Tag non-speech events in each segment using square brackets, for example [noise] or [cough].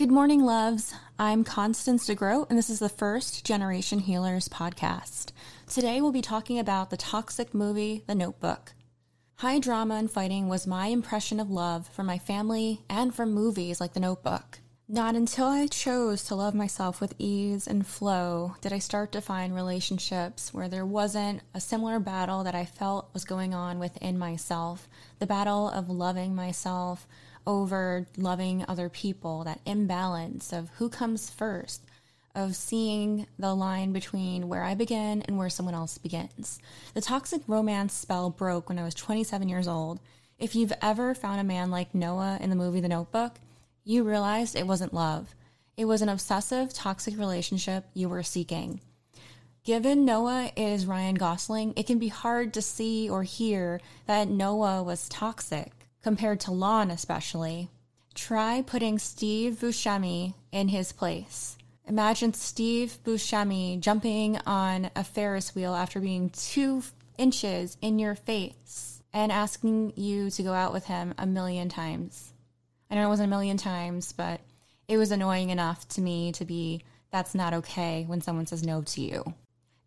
Good morning, loves. I'm Constance DeGroat, and this is the First Generation Healers podcast. Today, we'll be talking about the toxic movie, The Notebook. High drama and fighting was my impression of love from my family and from movies like The Notebook. Not until I chose to love myself with ease and flow did I start to find relationships where there wasn't a similar battle that I felt was going on within myself the battle of loving myself over loving other people, that imbalance of who comes first, of seeing the line between where I begin and where someone else begins. The toxic romance spell broke when I was 27 years old. If you've ever found a man like Noah in the movie The Notebook, you realized it wasn't love. It was an obsessive, toxic relationship you were seeking. Given Noah is Ryan Gosling, it can be hard to see or hear that Noah was toxic compared to Lon, especially. Try putting Steve Buscemi in his place. Imagine Steve Buscemi jumping on a Ferris wheel after being two inches in your face and asking you to go out with him a million times. I know it wasn't a million times, but it was annoying enough to me to be that's not okay when someone says no to you.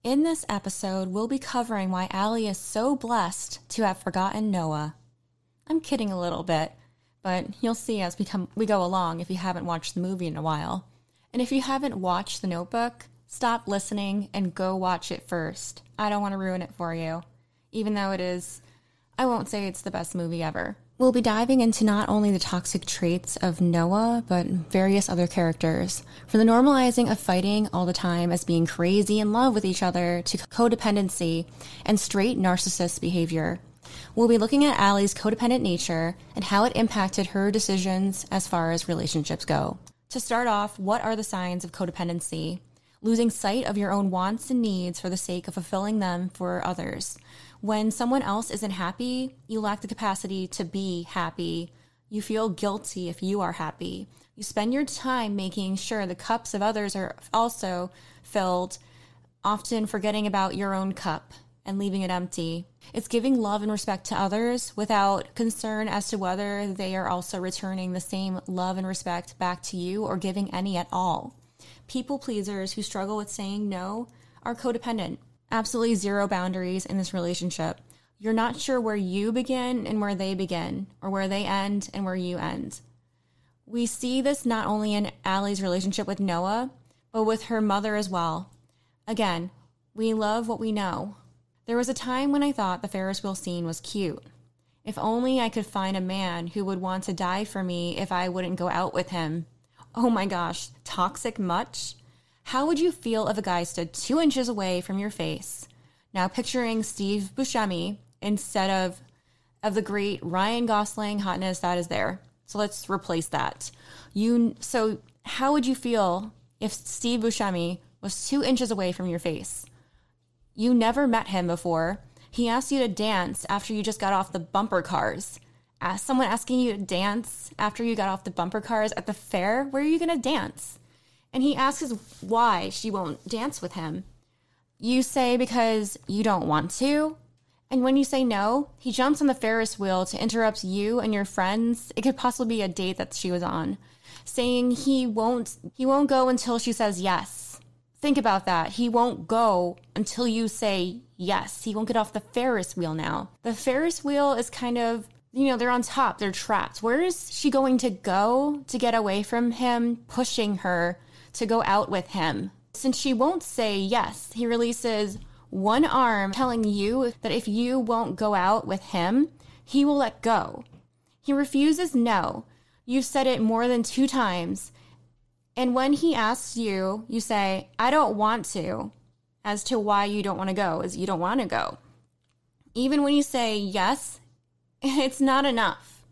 In this episode, we'll be covering why Allie is so blessed to have forgotten Noah I'm kidding a little bit, but you'll see as we come we go along if you haven't watched the movie in a while. And if you haven't watched The Notebook, stop listening and go watch it first. I don't want to ruin it for you, even though it is I won't say it's the best movie ever. We'll be diving into not only the toxic traits of Noah, but various other characters. From the normalizing of fighting all the time as being crazy in love with each other to codependency and straight narcissist behavior. We'll be looking at Allie's codependent nature and how it impacted her decisions as far as relationships go. To start off, what are the signs of codependency? Losing sight of your own wants and needs for the sake of fulfilling them for others. When someone else isn't happy, you lack the capacity to be happy. You feel guilty if you are happy. You spend your time making sure the cups of others are also filled, often forgetting about your own cup and leaving it empty. It's giving love and respect to others without concern as to whether they are also returning the same love and respect back to you or giving any at all. People pleasers who struggle with saying no are codependent. Absolutely zero boundaries in this relationship. You're not sure where you begin and where they begin, or where they end and where you end. We see this not only in Allie's relationship with Noah, but with her mother as well. Again, we love what we know. There was a time when I thought the Ferris wheel scene was cute. If only I could find a man who would want to die for me if I wouldn't go out with him. Oh my gosh, toxic much? How would you feel if a guy stood two inches away from your face? Now picturing Steve Buscemi instead of of the great Ryan Gosling hotness that is there. So let's replace that. You so how would you feel if Steve Buscemi was two inches away from your face? You never met him before. He asked you to dance after you just got off the bumper cars. Ask someone asking you to dance after you got off the bumper cars at the fair, where are you going to dance? And he asks why she won't dance with him. You say because you don't want to. And when you say no, he jumps on the Ferris wheel to interrupt you and your friends. It could possibly be a date that she was on, saying he won't he won't go until she says yes. Think about that. He won't go until you say yes. He won't get off the Ferris wheel now. The Ferris wheel is kind of, you know, they're on top, they're trapped. Where is she going to go to get away from him pushing her to go out with him? Since she won't say yes, he releases one arm telling you that if you won't go out with him, he will let go. He refuses no. You've said it more than two times and when he asks you, you say, I don't want to, as to why you don't want to go, is you don't want to go. Even when you say yes, [laughs] it's not enough.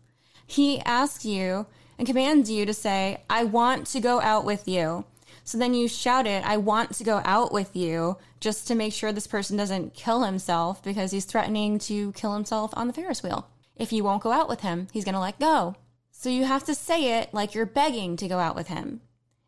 He asks you and commands you to say, I want to go out with you. So then you shout it, I want to go out with you, just to make sure this person doesn't kill himself because he's threatening to kill himself on the Ferris wheel. If you won't go out with him, he's going to let go. So you have to say it like you're begging to go out with him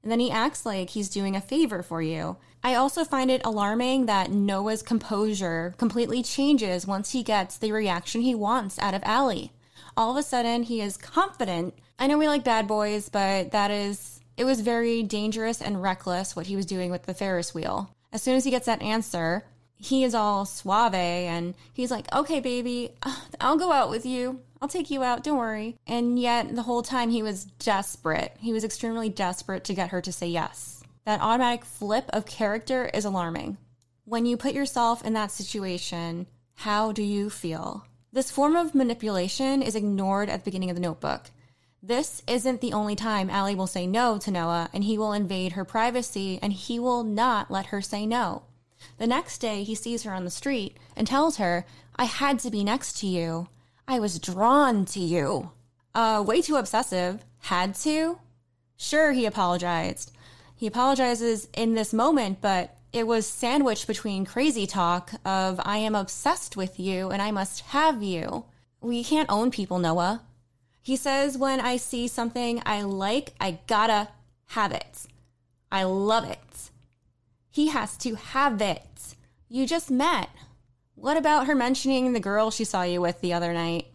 and then he acts like he's doing a favor for you. I also find it alarming that Noah's composure completely changes once he gets the reaction he wants out of Allie. All of a sudden, he is confident. I know we like bad boys, but that is it was very dangerous and reckless what he was doing with the Ferris wheel. As soon as he gets that answer, he is all suave and he's like, okay, baby, I'll go out with you. I'll take you out. Don't worry. And yet, the whole time he was desperate. He was extremely desperate to get her to say yes. That automatic flip of character is alarming. When you put yourself in that situation, how do you feel? This form of manipulation is ignored at the beginning of the notebook. This isn't the only time Allie will say no to Noah, and he will invade her privacy, and he will not let her say no. The next day, he sees her on the street and tells her, I had to be next to you. I was drawn to you. Uh, way too obsessive. Had to? Sure, he apologized. He apologizes in this moment, but it was sandwiched between crazy talk of, I am obsessed with you and I must have you. We can't own people, Noah. He says, when I see something I like, I gotta have it. I love it. He has to have it. You just met. What about her mentioning the girl she saw you with the other night?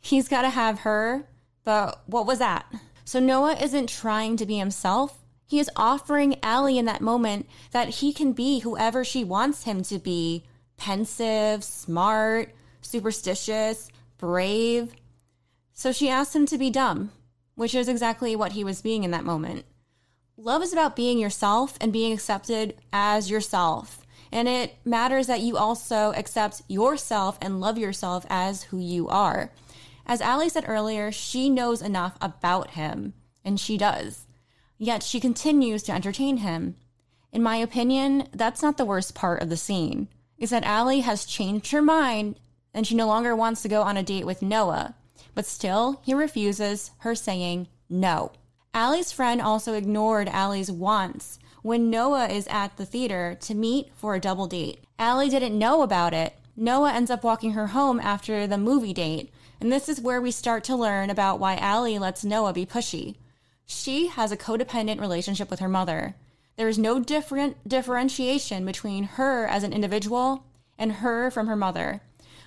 He's gotta have her, but what was that? So Noah isn't trying to be himself. He is offering Allie in that moment that he can be whoever she wants him to be pensive, smart, superstitious, brave, so she asked him to be dumb, which is exactly what he was being in that moment. Love is about being yourself and being accepted as yourself. And it matters that you also accept yourself and love yourself as who you are. As Allie said earlier, she knows enough about him, and she does. Yet she continues to entertain him. In my opinion, that's not the worst part of the scene. Is that Allie has changed her mind and she no longer wants to go on a date with Noah. But still, he refuses, her saying no. Allie's friend also ignored Allie's wants when Noah is at the theater to meet for a double date. Allie didn't know about it. Noah ends up walking her home after the movie date, and this is where we start to learn about why Allie lets Noah be pushy. She has a codependent relationship with her mother. There is no different differentiation between her as an individual and her from her mother.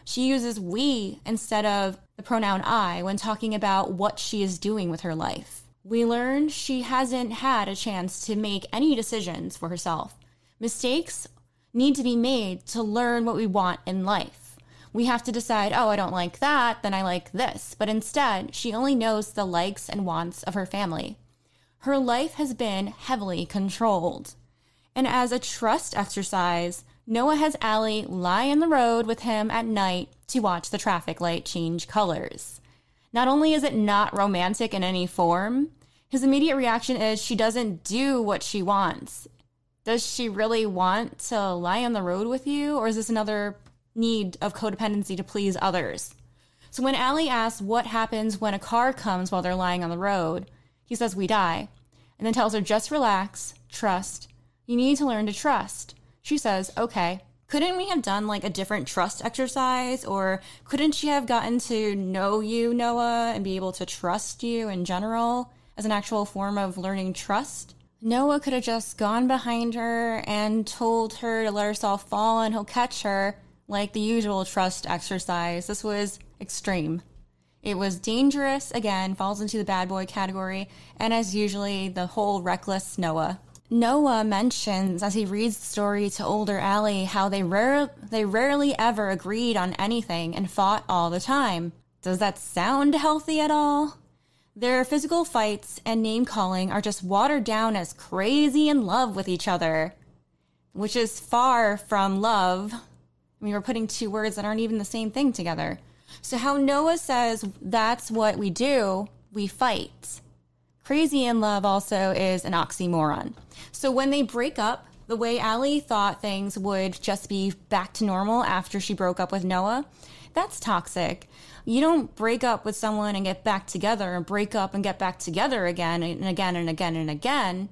She uses we instead of the pronoun I when talking about what she is doing with her life. We learn she hasn't had a chance to make any decisions for herself. Mistakes need to be made to learn what we want in life. We have to decide, oh, I don't like that, then I like this. But instead, she only knows the likes and wants of her family. Her life has been heavily controlled. And as a trust exercise, Noah has Allie lie in the road with him at night to watch the traffic light change colors. Not only is it not romantic in any form, his immediate reaction is she doesn't do what she wants. Does she really want to lie on the road with you, or is this another need of codependency to please others? So when Allie asks what happens when a car comes while they're lying on the road, he says, We die, and then tells her, Just relax, trust. You need to learn to trust. She says, okay, couldn't we have done like a different trust exercise? Or couldn't she have gotten to know you, Noah, and be able to trust you in general as an actual form of learning trust? Noah could have just gone behind her and told her to let herself fall and he'll catch her like the usual trust exercise. This was extreme. It was dangerous, again, falls into the bad boy category, and as usually, the whole reckless Noah. Noah mentions as he reads the story to older Allie how they rare they rarely ever agreed on anything and fought all the time. Does that sound healthy at all? Their physical fights and name calling are just watered down as crazy in love with each other, which is far from love. I mean, we're putting two words that aren't even the same thing together. So, how Noah says that's what we do, we fight. Crazy in love also is an oxymoron. So when they break up, the way Allie thought things would just be back to normal after she broke up with Noah, that's toxic. You don't break up with someone and get back together and break up and get back together again and again and again and again.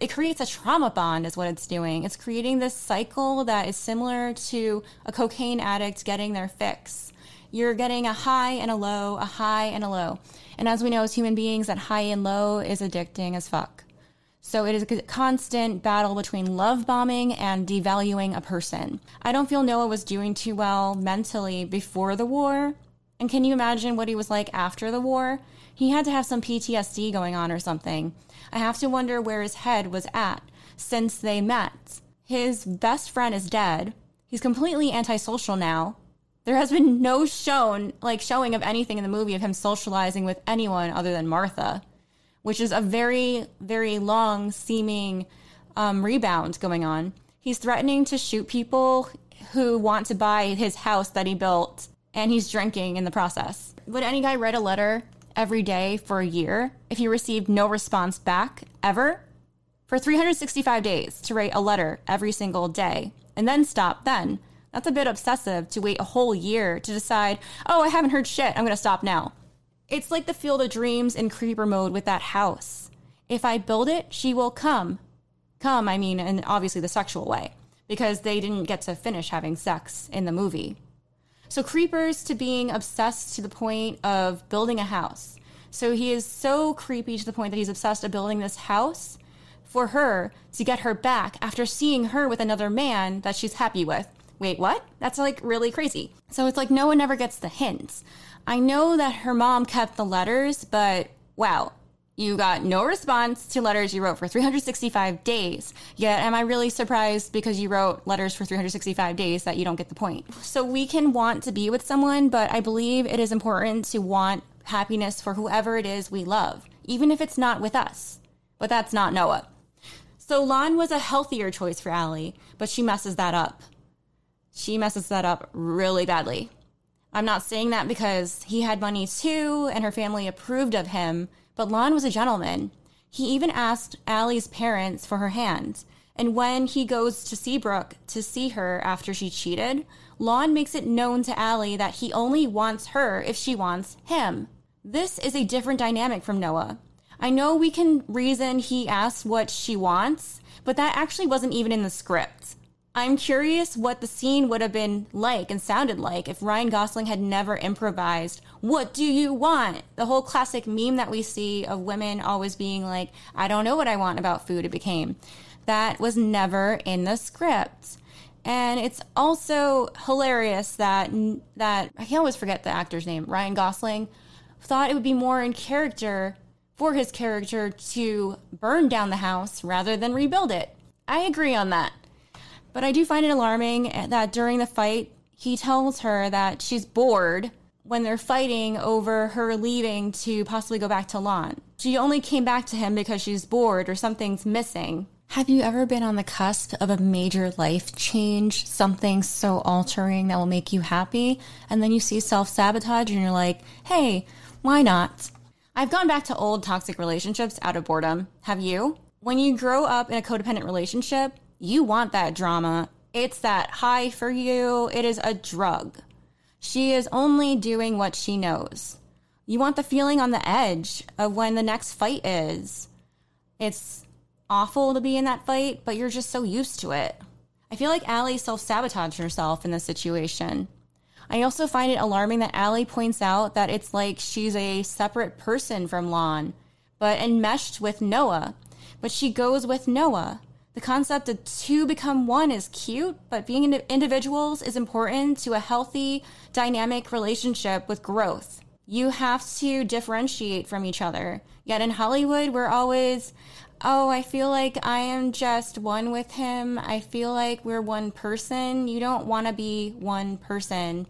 It creates a trauma bond, is what it's doing. It's creating this cycle that is similar to a cocaine addict getting their fix. You're getting a high and a low, a high and a low. And as we know as human beings, that high and low is addicting as fuck. So it is a constant battle between love bombing and devaluing a person. I don't feel Noah was doing too well mentally before the war. And can you imagine what he was like after the war? He had to have some PTSD going on or something. I have to wonder where his head was at since they met. His best friend is dead. He's completely antisocial now. There has been no shown like showing of anything in the movie of him socializing with anyone other than Martha, which is a very very long seeming um, rebound going on. He's threatening to shoot people who want to buy his house that he built, and he's drinking in the process. Would any guy write a letter every day for a year if he received no response back ever? For 365 days to write a letter every single day and then stop then. That's a bit obsessive to wait a whole year to decide, oh, I haven't heard shit. I'm going to stop now. It's like the field of dreams in creeper mode with that house. If I build it, she will come. Come, I mean, in obviously the sexual way, because they didn't get to finish having sex in the movie. So, creepers to being obsessed to the point of building a house. So, he is so creepy to the point that he's obsessed with building this house for her to get her back after seeing her with another man that she's happy with. Wait, what? That's like really crazy. So, it's like no one ever gets the hints. I know that her mom kept the letters, but wow, you got no response to letters you wrote for 365 days. Yet, am I really surprised because you wrote letters for 365 days that you don't get the point? So, we can want to be with someone, but I believe it is important to want happiness for whoever it is we love, even if it's not with us. But that's not Noah. So, Lon was a healthier choice for Allie, but she messes that up. She messes that up really badly. I'm not saying that because he had money too and her family approved of him but Lon was a gentleman. He even asked Allie's parents for her hand. And when he goes to Seabrook to see her after she cheated, Lon makes it known to Allie that he only wants her if she wants him. This is a different dynamic from Noah. I know we can reason he asked what she wants, but that actually wasn't even in the script. I'm curious what the scene would have been like and sounded like if Ryan Gosling had never improvised, What do you want? The whole classic meme that we see of women always being like, I don't know what I want about food, it became. That was never in the script. And it's also hilarious that that I always forget the actor's name, Ryan Gosling, thought it would be more in character for his character to burn down the house rather than rebuild it. I agree on that. But I do find it alarming eh, that during the fight, he tells her that she's bored when they're fighting over her leaving to possibly go back to Lon. She only came back to him because she's bored or something's missing. Have you ever been on the cusp of a major life change, something so altering that will make you happy, and then you see self sabotage and you're like, hey, why not? I've gone back to old toxic relationships out of boredom. Have you? When you grow up in a codependent relationship, you want that drama. It's that high for you. It is a drug. She is only doing what she knows. You want the feeling on the edge of when the next fight is. It's awful to be in that fight, but you're just so used to it. I feel like Allie self sabotaged herself in this situation. I also find it alarming that Allie points out that it's like she's a separate person from Lon, but enmeshed with Noah. But she goes with Noah. The concept of two become one is cute, but being individuals is important to a healthy, dynamic relationship with growth. You have to differentiate from each other. Yet in Hollywood, we're always, oh, I feel like I am just one with him. I feel like we're one person. You don't want to be one person.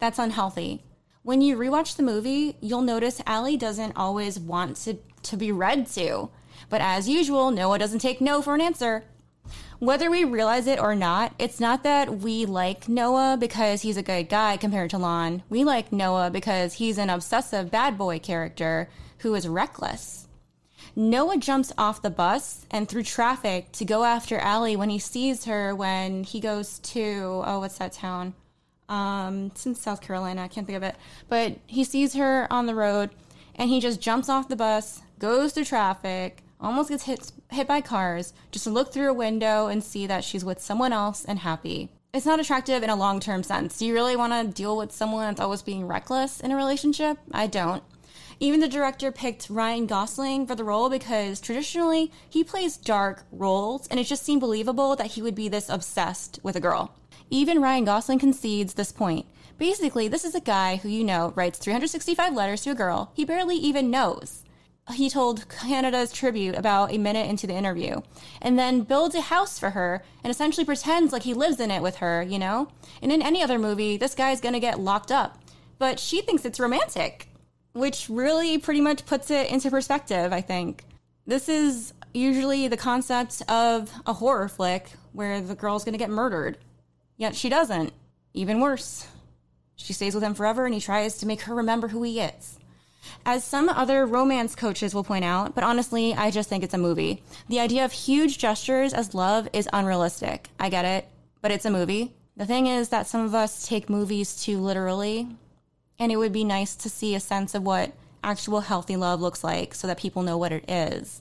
That's unhealthy. When you rewatch the movie, you'll notice Allie doesn't always want to, to be read to. But as usual, Noah doesn't take no for an answer. Whether we realize it or not, it's not that we like Noah because he's a good guy compared to Lon. We like Noah because he's an obsessive bad boy character who is reckless. Noah jumps off the bus and through traffic to go after Allie when he sees her when he goes to, oh, what's that town? Um, it's in South Carolina. I can't think of it. But he sees her on the road and he just jumps off the bus, goes through traffic, almost gets hit, hit by cars just to look through a window and see that she's with someone else and happy. It's not attractive in a long term sense. Do you really want to deal with someone that's always being reckless in a relationship? I don't. Even the director picked Ryan Gosling for the role because traditionally he plays dark roles and it just seemed believable that he would be this obsessed with a girl. Even Ryan Gosling concedes this point Basically, this is a guy who you know writes 365 letters to a girl he barely even knows. He told Canada's Tribute about a minute into the interview, and then builds a house for her and essentially pretends like he lives in it with her, you know? And in any other movie, this guy's gonna get locked up. But she thinks it's romantic, which really pretty much puts it into perspective, I think. This is usually the concept of a horror flick where the girl's gonna get murdered. Yet she doesn't. Even worse. She stays with him forever and he tries to make her remember who he is. As some other romance coaches will point out, but honestly, I just think it's a movie. The idea of huge gestures as love is unrealistic. I get it, but it's a movie. The thing is that some of us take movies too literally, and it would be nice to see a sense of what actual healthy love looks like so that people know what it is,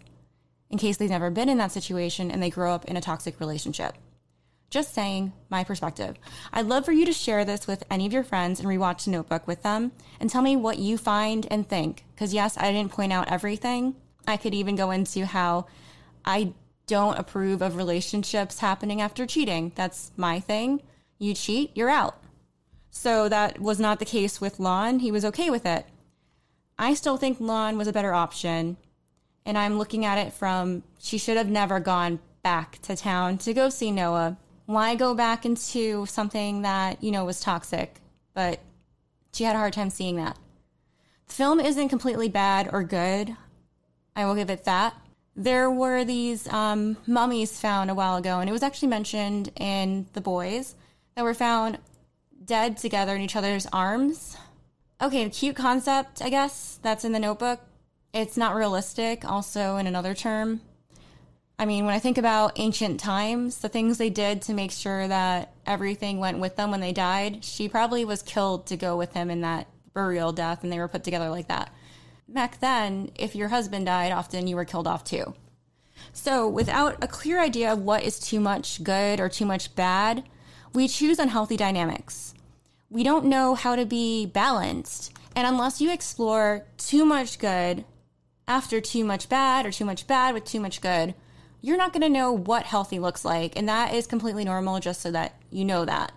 in case they've never been in that situation and they grow up in a toxic relationship. Just saying my perspective. I'd love for you to share this with any of your friends and rewatch the notebook with them and tell me what you find and think. Because, yes, I didn't point out everything. I could even go into how I don't approve of relationships happening after cheating. That's my thing. You cheat, you're out. So that was not the case with Lon. He was okay with it. I still think Lon was a better option. And I'm looking at it from she should have never gone back to town to go see Noah why go back into something that, you know, was toxic? But she had a hard time seeing that. The film isn't completely bad or good. I will give it that. There were these um, mummies found a while ago, and it was actually mentioned in The Boys that were found dead together in each other's arms. Okay, cute concept, I guess. That's in the notebook. It's not realistic, also, in another term. I mean, when I think about ancient times, the things they did to make sure that everything went with them when they died, she probably was killed to go with him in that burial death and they were put together like that. Back then, if your husband died, often you were killed off too. So, without a clear idea of what is too much good or too much bad, we choose unhealthy dynamics. We don't know how to be balanced. And unless you explore too much good after too much bad or too much bad with too much good, you're not going to know what healthy looks like. And that is completely normal, just so that you know that.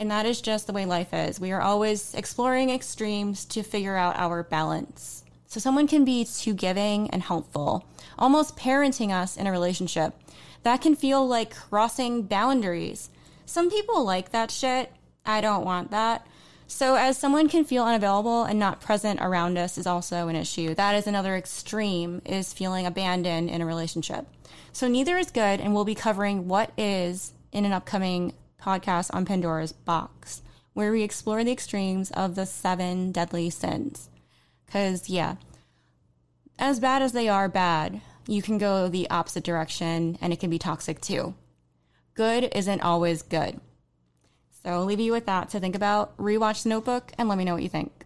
And that is just the way life is. We are always exploring extremes to figure out our balance. So someone can be too giving and helpful, almost parenting us in a relationship. That can feel like crossing boundaries. Some people like that shit. I don't want that. So, as someone can feel unavailable and not present around us is also an issue. That is another extreme is feeling abandoned in a relationship. So, neither is good, and we'll be covering what is in an upcoming podcast on Pandora's Box, where we explore the extremes of the seven deadly sins. Because, yeah, as bad as they are bad, you can go the opposite direction and it can be toxic too. Good isn't always good. So I'll leave you with that to think about. Rewatch the notebook and let me know what you think.